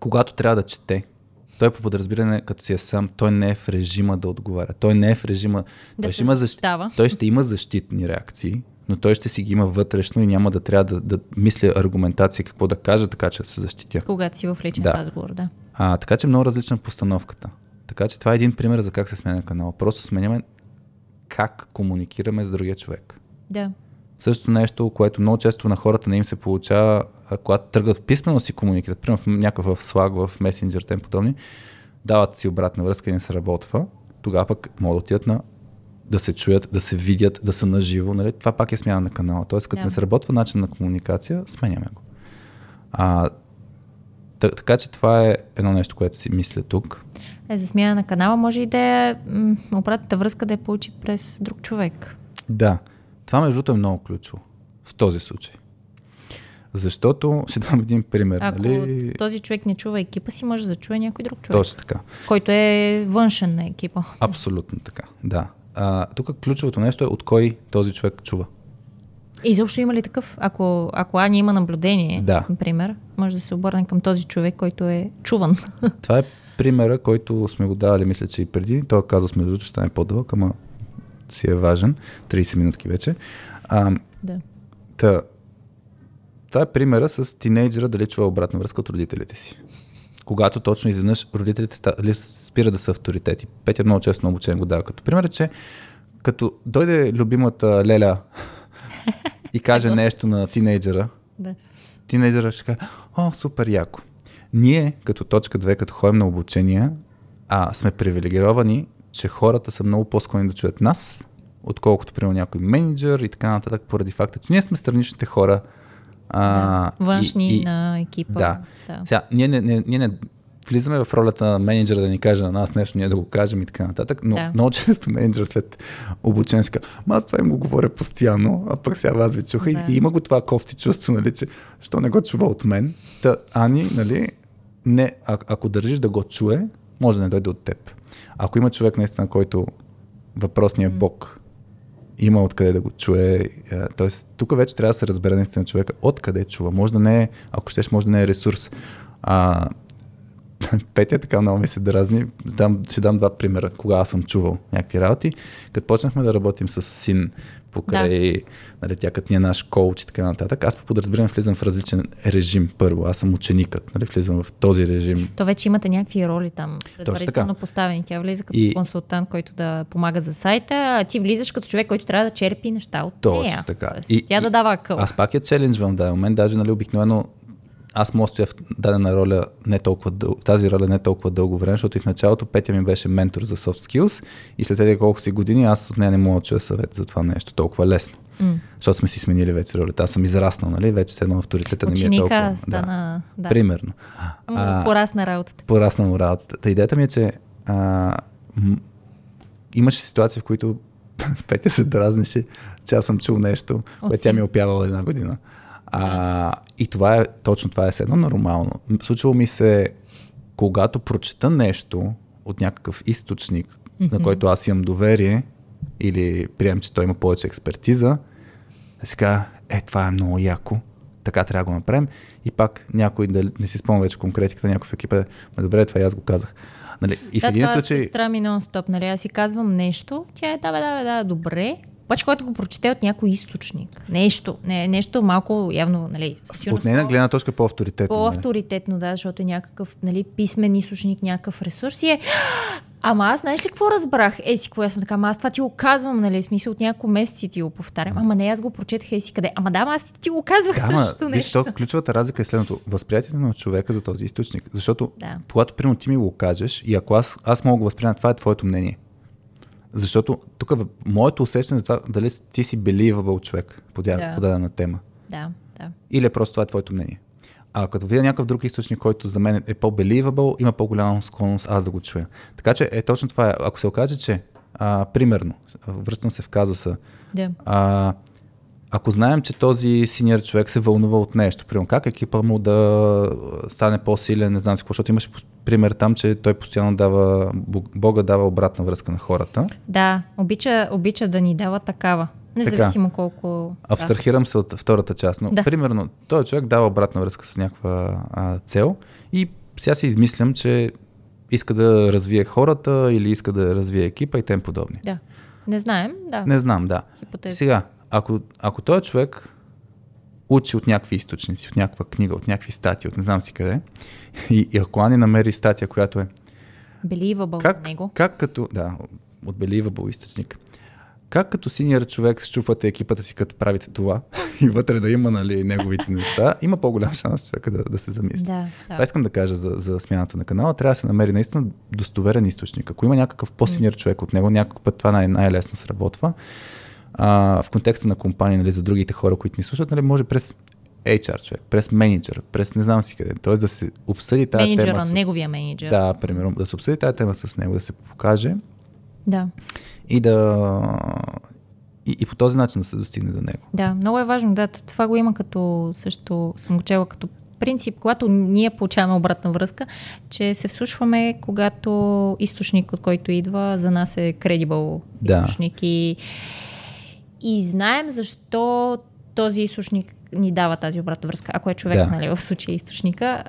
когато трябва да чете, той по подразбиране, като си е сам, той не е в режима да отговаря. Той не е в режима. Да той, ще има защ... той ще има защитни реакции, но той ще си ги има вътрешно и няма да трябва да, да мисля аргументация какво да кажа, така че да се защитя. Когато си в личен Да. разговор, да. А, така че много различна постановката. Така че това е един пример за как се сменя канала. Просто сменяме как комуникираме с другия човек. Да. Също нещо, което много често на хората не им се получава, когато тръгват писмено си комуникират, примерно в някакъв в Slack, в Messenger, тем подобни, дават си обратна връзка и не се работва, тогава пък могат да отидат на да се чуят, да се видят, да са наживо. Нали? Това пак е смяна на канала. Тоест, като Да. не се работва начин на комуникация, сменяме го. А, та, така че това е едно нещо, което си мисля тук. Е, за смяна на канала може и да е м, обратната връзка да я получи през друг човек. Да, това между другото е много ключово в този случай. Защото, ще дам един пример, Ако нали? този човек не чува екипа си, може да чуе някой друг човек, Точно така. който е външен на екипа. Абсолютно така, да. А, тук ключовото нещо е от кой този човек чува. И изобщо има ли такъв? Ако, ако Ани има наблюдение, Да. например, може да се обърне към този човек, който е чуван. Това е примера, който сме го давали, мисля, че и преди. Той между другото, ще стане по-дълъг, ама си е важен. 30 минутки вече. А, да. Та, това е примера с тинейджера дали чува обратна връзка от родителите си. Когато точно изведнъж родителите ста- ли- спира да са авторитети. Петя много често на обучение го дава като пример, е, че като дойде любимата Леля и каже нещо на тинейджера, да. тинейджера ще каже, о, супер яко. Ние, като точка 2, като ходим на обучение, а сме привилегировани, че хората са много по-склонни да чуят нас, отколкото, примерно, някой менеджер и така нататък, поради факта, че ние сме страничните хора. А, да. Външни и, и, на екипа. Да. да. Сега, ние не, не, ние не влизаме в ролята на менеджера да ни каже на нас нещо, ние да го кажем и така нататък, но Да. много често менеджер след обучение си «Ма аз това им го говоря постоянно, а пък сега вас ви чуха Да. и, и има го това кофти чувство, нали, че що не го чува от мен. Та, Ани, нали, не, а, ако държиш да го чуе, може да не дойде от теб. Ако има човек наистина, който въпросният бог има откъде да го чуе. е, Тоест, тук вече трябва да се разбере наистина човека откъде чува. Може да не е, ако щеш, може да не е ресурс. А, Петя така много ми се дразни. Дам, ще дам два примера, кога аз съм чувал някакви работи. Като почнахме да работим с син покрай, нали, тя като ни е наш коуч и така нататък, аз по подразбиране влизам в различен режим първо. Аз съм ученикът, нали, влизам в този режим. То вече имате някакви роли там, предварително поставени. Тя влиза като И- консултант, който да помага за сайта, а ти влизаш като човек, който трябва да черпи неща от Точно нея. така. Тоест, И- тя да дава акъл. Аз пак я челенджвам в даден момент, даже нали, обикновено аз мога стоя в дадена роля не толкова дъл... в тази роля не толкова дълго време, защото и в началото Петя ми беше ментор за soft skills и след тези колко си години аз от нея не мога да чуя съвет за това нещо толкова лесно. М. Защото сме си сменили вече ролята. Аз съм израснал, нали? Вече с едно авторитета не ми е толкова. Стана... Да. Да. Примерно. М, Порасна работата. Порасна му работата. Та идеята ми е, че а, м- имаше ситуации, в които Петя се дразнеше, че аз съм чул нещо, което тя ми е опявала една година. А, и това е, точно това е едно нормално. М, Случвало ми се, когато прочета нещо от някакъв източник, mm-hmm. на който аз имам доверие, или приемам, че той има повече експертиза, да си кажа, е, това е много яко, така трябва да го направим. И пак някой, да не си спомня вече конкретиката, някой в екипа, ме добре, това и аз го казах. Нали? И в да, един това случай... сестра ми нон-стоп, нали? Аз си казвам нещо, тя е, да, бе, да, бе, да, добре. Обаче, когато го прочете от някой източник, нещо, не, нещо малко явно, нали, От нейна гледна точка е по-авторитетно. По-авторитетно, да, защото е някакъв нали, писмен източник, някакъв ресурс и е Ама аз знаеш ли какво разбрах? Е си, какво съм така, ама аз това ти го казвам, нали, смисъл от няколко месеци ти го повтарям. Ама не, аз го прочетах е си къде. Ама да, ама аз ти го казвах да, също нещо. Виж, ключовата разлика е следното. Възприятието на човека за този източник. Защото, да. когато примерно ти ми го кажеш и ако аз, аз мога да го възприема, това е твоето мнение. Защото тук моето усещане за това дали ти си believable човек по, да. дадена тема. Да, да. Или е просто това е твоето мнение. А като видя някакъв друг източник, който за мен е по-believable, има по-голяма склонност аз да го чуя. Така че е точно това. Е. Ако се окаже, че а, примерно, връщам се в казуса, yeah. а, ако знаем, че този синьор човек се вълнува от нещо, примерно как екипа му да стане по-силен, не знам си какво, защото имаше пример там, че той постоянно дава, Бога дава обратна връзка на хората. Да, обича, обича да ни дава такава. Независимо така, колко. Абстрахирам да. се от втората част, но да. примерно този човек дава обратна връзка с някаква а, цел и сега си измислям, че иска да развие хората или иска да развие екипа и тем подобни. Да. Не знаем, да. Не знам, да. Хипотеза. Сега, ако, ако този човек учи от някакви източници, от някаква книга, от някакви статии, от не знам си къде, и, и ако Ани намери статия, която е Believable как, него. Как като, да, от Believable източник, как като синьор човек счупвате екипата си, като правите това и вътре да има нали, неговите неща, има по-голям шанс човека да, да се замисли. Да, да. Това искам да кажа за, за смяната на канала. Трябва да се намери наистина достоверен източник. Ако има някакъв по-синьор човек от него, някакъв път това най- най-лесно сработва. А, в контекста на компания, нали, за другите хора, които ни слушат, нали, може през HR човек, през менеджер, през не знам си къде. Тоест да се обсъди тази Менеджера, тема. С... неговия менеджер. Да, примерно, да се обсъди тази тема с него, да се покаже. Да и да и, и по този начин да се достигне до него. Да, много е важно. Да, това го има като също съм го чела като принцип, когато ние получаваме обратна връзка, че се вслушваме, когато източник, от който идва, за нас е credible да. източник и, и знаем защо този източник ни дава тази обратна връзка, ако е човек, да. нали, в случая източника.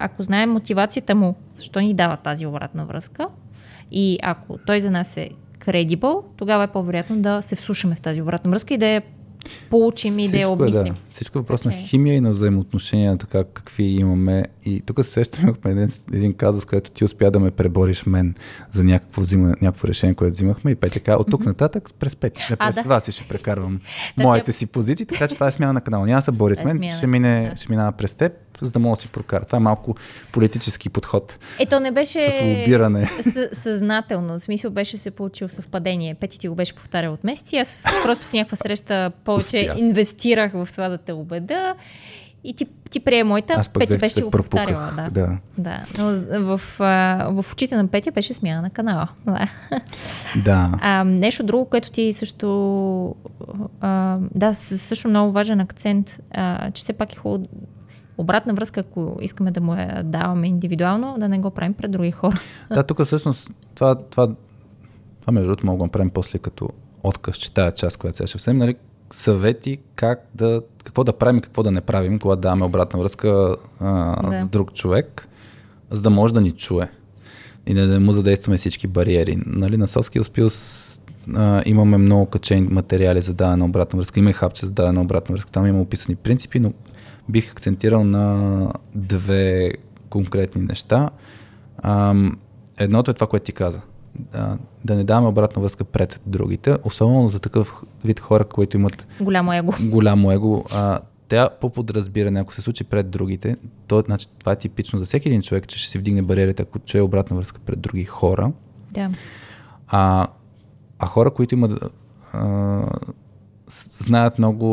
Ако знаем мотивацията му, защо ни дава тази обратна връзка и ако той за нас е credible, тогава е по-вероятно да се вслушаме в тази обратна връзка и да я получим и да я обмислим. Е, да. Всичко е въпрос на химия и на взаимоотношения, така какви имаме. И тук се сещаме един, един казус, където ти успя да ме пребориш мен за някакво, взима, някакво решение, което взимахме. И Петя каза, от тук нататък през Петя. Не, през а, да. вас ще прекарвам моите си позиции, така че това е смяна на канала. Няма да се бори с е, мен, ще, мине, да. ще минава през теб за да мога да си прокара. Това е малко политически подход. Ето не беше с лобиране. съзнателно. В смисъл беше се получил съвпадение. Пети ти го беше повтарял от месеци. Аз просто в някаква среща повече Успя. инвестирах в това да те убеда. И ти, ти прие моята, Аз Петя беше го повтаряла. Да. да. да. Но в, в, в очите на Петя беше смяна на канала. Да. да. А, нещо друго, което ти също а, да, също много важен акцент, а, че все пак е хубаво обратна връзка, ако искаме да му я даваме индивидуално, да не го правим пред други хора. Да, тук всъщност това, това, това между другото мога да направим после като отказ, че тази част, която сега ще вземем, нали, съвети как да, какво да правим и какво да не правим, когато даваме обратна връзка а, да. с друг човек, за да може да ни чуе и да, да му задействаме всички бариери. Нали, на Soft Skills а, имаме много качени материали за дадена обратна връзка. Има и хапче за дадена обратна връзка. Там има описани принципи, но бих акцентирал на две конкретни неща. Ам, едното е това, което ти каза. Да, да не даваме обратна връзка пред другите, особено за такъв вид хора, които имат голямо его. Голямо его. А, тя по подразбиране, ако се случи пред другите, то, значи, това е типично за всеки един човек, че ще си вдигне бариерите, ако чуе обратна връзка пред други хора. Да. А, а хора, които имат а, знаят много,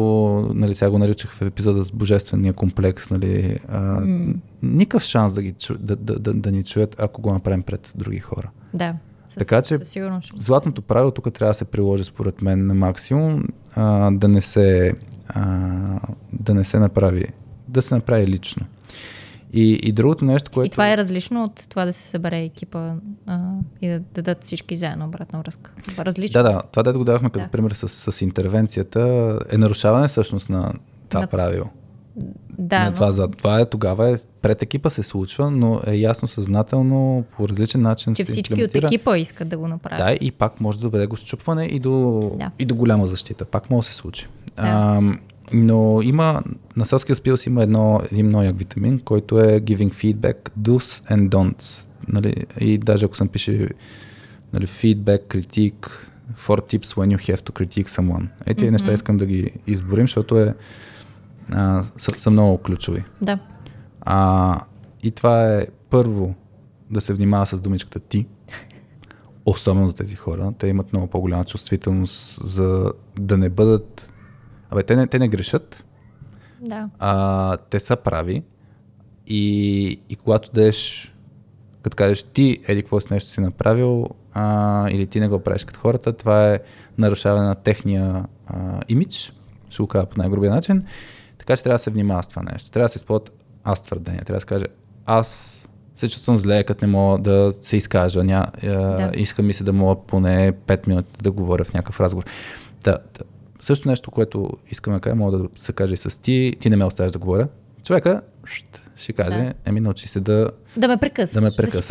нали, сега го наричах в епизода с Божествения комплекс, нали, а, mm. никакъв шанс да, ги, да, да, да, да ни чуят, ако го направим пред други хора. Да. Със, така че златното правило тук трябва да се приложи според мен на максимум, а, да, не се, а, да не се направи, да се направи лично. И, и другото нещо, което... И това е различно от това да се събере екипа а, и да дадат всички заедно обратна връзка. Различно. Да, да. Това, дето го давахме като да. пример с, с интервенцията, е нарушаване всъщност на това на... правило. Да, не, но... това, за, това е тогава е, пред екипа се случва, но е ясно съзнателно по различен начин че всички от екипа искат да го направят. Да, и пак може да доведе го счупване и до, Да. и до голяма защита. Пак може да се случи. А, но има, на селския спилс има едно, един много як витамин, който е giving feedback, do's and don'ts. Нали? И даже ако съм пише нали, feedback, критик, four tips when you have to critique someone. Е, тези неща искам да ги изборим, защото е, а, са, са много ключови. Да. А, и това е първо да се внимава с думичката ти, особено за тези хора. Те имат много по-голяма чувствителност за да не бъдат... Абе, те не, те не грешат, Да. а, те са прави и, и когато дадеш, като кажеш ти, еди какво си нещо си направил, а, или ти не го правиш като хората, това е нарушаване на техния а, имидж, ще го кажа по най-грубия начин, така че трябва да се внимава с това нещо. Трябва да се използват аз твърдения, трябва да се каже аз се чувствам зле, като не мога да се изкажа, ня, да. Да. иска ми се да мога поне 5 минути да говоря в някакъв разговор. Да, да. Също нещо, което искаме да кажа, мога да се каже и с ти, ти не ме оставяш да говоря. Човека ще каже, Да. еми научи се да... Да ме прекъсваш. Да ме Да прекъсваш. си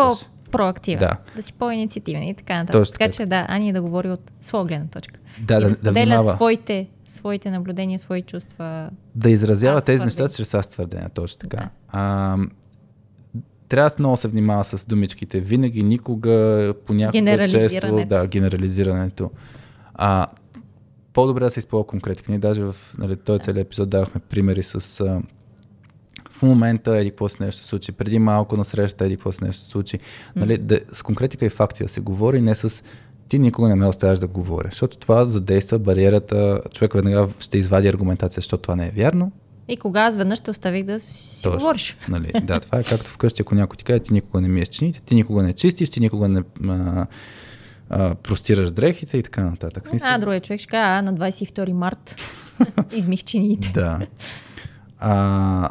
по-проактивен. Да. Да си по-инициативен и така нататък. Точно така, така. че да, Ани да говори от своя гледна точка. Да, и да, да, да споделя внимава. своите, своите наблюдения, свои чувства. Да изразява Аз тези твърдения. неща чрез аз твърдения, точно така. Да. А, трябва много се внимава с думичките. Винаги, никога, понякога, често, да, генерализирането. А, по-добре да се използва конкретика. Ние даже в нали, този целият епизод давахме примери с а, в момента еди какво се нещо се случи, преди малко на среща еди какво се нещо се случи. Нали, да, с конкретика и факти да се говори, не с ти никога не ме оставяш да говоря. Защото това задейства бариерата, човек веднага ще извади аргументация, защото това не е вярно. И кога аз веднъж те оставих да си Точно. говориш. Нали, да, това е както вкъщи, ако някой ти каже, ти никога не миеш чините, ти никога не чистиш, ти никога не а, а, простираш дрехите и така нататък. Смисъл, А, другия човек ще каже, а, на 22 март измих чиниите. Да. А,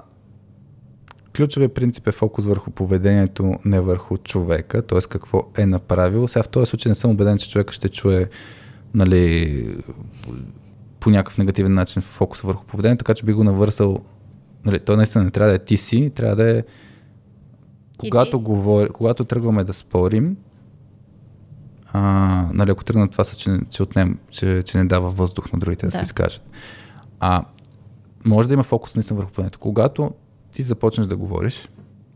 ключовият принцип е фокус върху поведението, не върху човека, т.е. какво е направил. Сега в този случай не съм убеден, че човека ще чуе нали, по някакъв негативен начин фокус върху поведението, така че би го навърсал. Нали, той наистина не трябва да е ти си, трябва да е когато, говори, когато тръгваме да спорим, а, нали, ако тръгна това, са, че, че, отнем, че, че не дава въздух на другите да, да се изкажат. А може да има фокус наистина върху планета. Когато ти започнеш да говориш,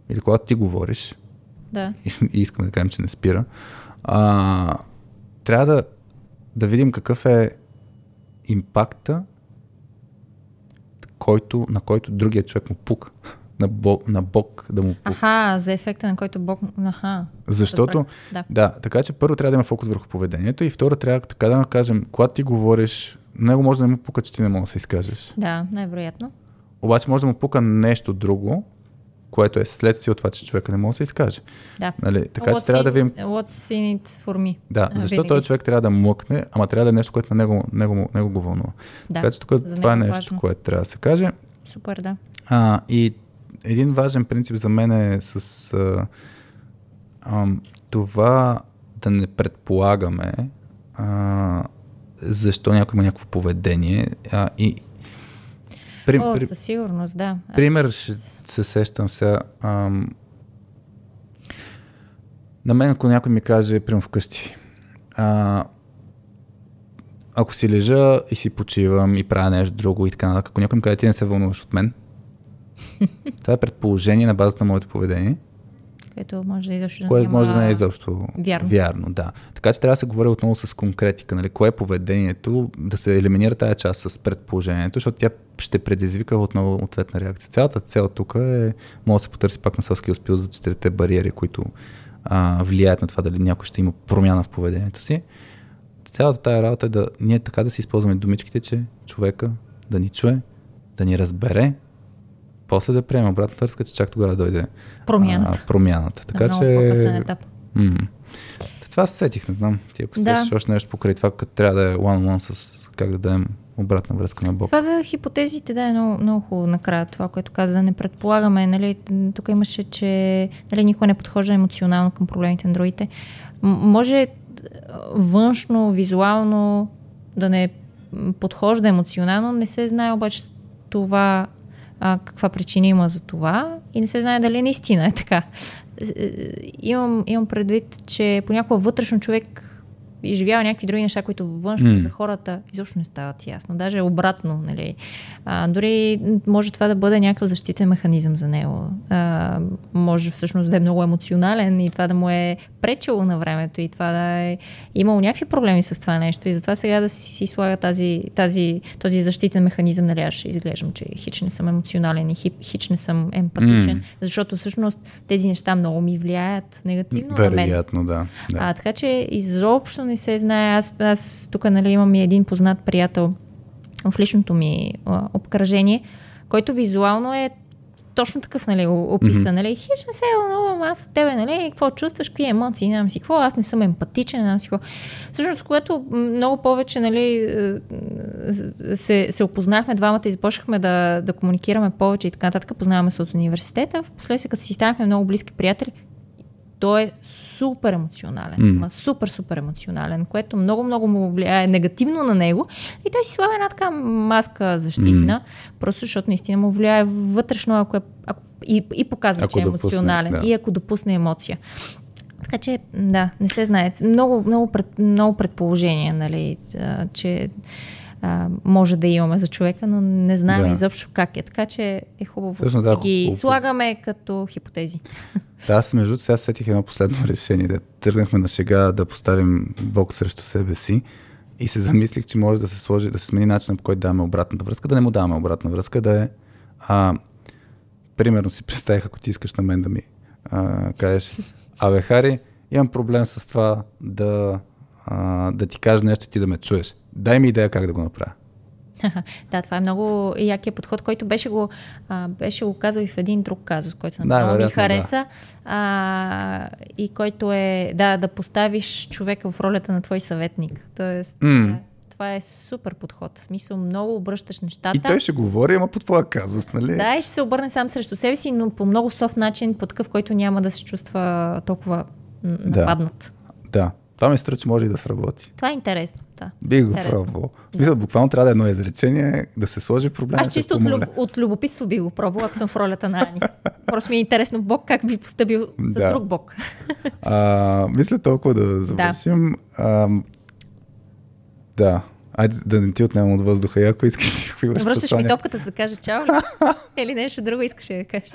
или когато ти говориш, Да. и, и искаме да кажем, че не спира, а, трябва да, да видим какъв е импакта, който, на който другия човек му пука. На Бог, на Бог да му. Аха, за ефекта, на който Бог... Аха. Защото. Да. да, така че първо трябва да има фокус върху поведението и второ трябва така да кажем, когато ти говориш, него може да му пука, че ти не можеш да се изкажеш. Да, най-вероятно. Обаче може да му пука нещо друго, което е следствие от това, че човека не може да се изкаже. Да. Нали? Така че What's трябва да in- видим. What's in it for me? Да, защото този човек трябва да млъкне, ама трябва да е нещо, което на него, него, него го вълнува. Да, така че тук това е е нещо, важно. което трябва да се каже. Супер, да. А, и един важен принцип за мен е с а, ам, това да не предполагаме а, защо някой има някакво поведение. А, и, при, О, при, със сигурност, да. Пример ще се сещам сега. Ам, на мен, ако някой ми каже, примерно вкъщи, а, ако си лежа и си почивам и правя нещо друго и така нататък, ако някой ми каже, ти не се вълнуваш от мен, това е предположение на базата на моето поведение, Което може да изобщо което няма... може да не е изобщо вярно. вярно да. Така че трябва да се говори отново с конкретика, нали? кое е поведението, да се елиминира тая част с предположението, защото тя ще предизвика отново ответна реакция. Цялата цел тук е, може да се потърси пак на селски успил за четирите бариери, които а, влияят на това дали някой ще има промяна в поведението си. Цялата тая работа е да ние така да си използваме думичките, че човека да ни чуе, да ни разбере, после да приеме обратно връзка, че чак тогава да дойде Промяната. А, промяната. Така много че... етап. М. Това се сетих, не знам. Ти ако Да. сетиш още нещо покрай това, като трябва да е one-on-one с как да дадем обратна връзка на Бог. Това за хипотезите, да, е много, много хубаво накрая това, което каза, да не предполагаме. Нали, тук имаше, че нали, никой не подхожда емоционално към проблемите на другите. М- може е, външно, визуално да не подхожда емоционално, не се знае обаче това а, каква причина има за това и не се знае дали наистина е така. Е, е, имам, имам предвид, че понякога вътрешно човек изживява някакви други неща, които външно mm. за хората изобщо не стават ясно. Даже обратно, нали. А, дори може това да бъде някакъв защитен механизъм за него. А, може всъщност да е много емоционален и това да му е пречело на времето и това да е имало някакви проблеми с това нещо. И затова сега да си, си слага тази, тази, този защитен механизъм, нали аз ще изглеждам, че хич не съм емоционален и хич не съм емпатичен, mm. защото всъщност тези неща много ми влияят негативно Вероятно, на мен. да. да. А, така че изобщо не се знае. Аз, аз тук нали, имам и един познат приятел в личното ми а, обкръжение, който визуално е точно такъв, нали, описа, mm-hmm. нали, не се вълнувам аз от тебе, нали, какво чувстваш, какви емоции, нямам си какво, аз не съм емпатичен, нямам си какво. Всъщност, когато много повече, нали, се, се опознахме двамата и започнахме да, да комуникираме повече и така нататък, познаваме се от университета, в последствие, като си станахме много близки приятели, той е супер емоционален. Mm. Ма супер, супер емоционален, което много, много му влияе негативно на него. И той си слага една така маска защитна, mm. просто защото наистина му влияе вътрешно, ако е, ако, и, и показва, ако че е допусне, емоционален. Да. И ако допусне емоция. Така че, да, не се знае. Много, много, пред, много предположения, нали, че а, може да имаме за човека, но не знаем да. изобщо как е. Така че е хубаво Всъщност, да ги хубаво. слагаме като хипотези. Да, аз между сега сетих едно последно решение. Да тръгнахме на шега да поставим бокс срещу себе си и се замислих, че може да се сложи, да се смени начинът по който даваме обратната връзка, да не му даваме обратна връзка, да е а, примерно си представих, ако ти искаш на мен да ми а, кажеш, абе Хари, имам проблем с това да, а, да ти кажа нещо и ти да ме чуеш. Дай ми идея как да го направя. да, това е много якия подход, който беше го, а, беше го казал и в един друг казус, който много да, ми хареса. Да. А, и който е да, да поставиш човека в ролята на твой съветник. Тоест, mm. да, това е супер подход. В смисъл, много обръщаш нещата. И той ще говори, ама по твоя казус, нали? Да, и ще се обърне сам срещу себе си, но по много софт начин, по такъв, който няма да се чувства толкова нападнат. Да. да. Това ми струва, че може и да сработи. Това е интересно. Да. Бих го пробвал. Да. буквално трябва да е едно изречение, да се сложи проблем. Аз чисто от, люб, от любопитство би го пробвал, ако съм в ролята на Ани. Просто ми е интересно Бог как би поступил с да. друг Бог. а, мисля толкова да завършим. Да. А, да. Айде да не ти отнемам от въздуха, и ако искаш. Връщаш ми топката, за да кажа чао Или нещо друго искаш да кажеш?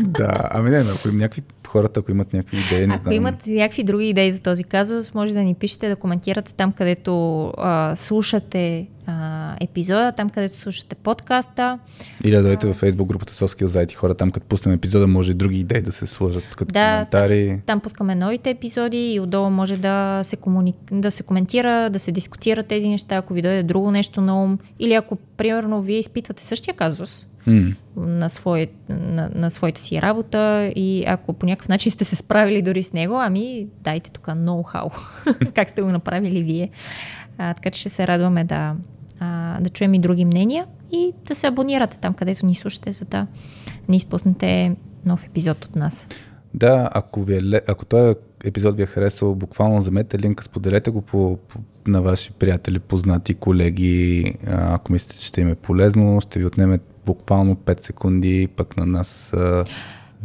да, ами не, ако им някакви хората, ако имат някакви идеи, не ако знам. имат някакви други идеи за този казус, може да ни пишете, да коментирате там, където а, слушате а, епизода, там където слушате подкаста. Или да дойдете във Facebook групата Соския заети хора, там като пуснем епизода, може и други идеи да се сложат като да, коментари. Там, там пускаме новите епизоди и отдолу може да се, комуни... да се коментира, да се дискутира тези неща, ако ви дойде друго нещо на ум. Или ако, примерно, вие изпитвате същия казус, mm. на, свое, на, на своята си работа и ако по някакъв начин сте се справили дори с него, ами дайте тук ноу-хау, как сте го направили вие. А, така че ще се радваме да, а, да чуем и други мнения и да се абонирате там, където ни слушате, за да не изпуснете нов епизод от нас. Да, ако, ви е, ако този епизод ви е харесал, буквално вземете линка, споделете го по, по, на ваши приятели, познати, колеги. Ако мислите, че ще им е полезно, ще ви отнеме буквално 5 секунди, пък на нас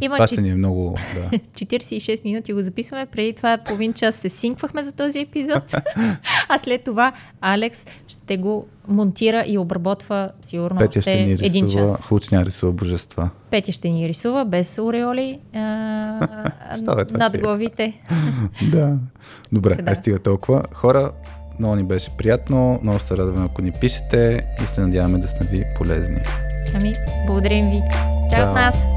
има това ще ни е много... Да. 46 минути го записваме. Преди това половин час се синквахме за този епизод. а след това Алекс ще го монтира и обработва сигурно Петя ще ни рисува, един час. Хучня рисува божества. Петя ще ни рисува без ореоли а, над главите. да. Добре, да. стига толкова. Хора, много ни беше приятно. Много се радваме, ако ни пишете и се надяваме да сме ви полезни. Ами, благодарим ви. Чао от нас!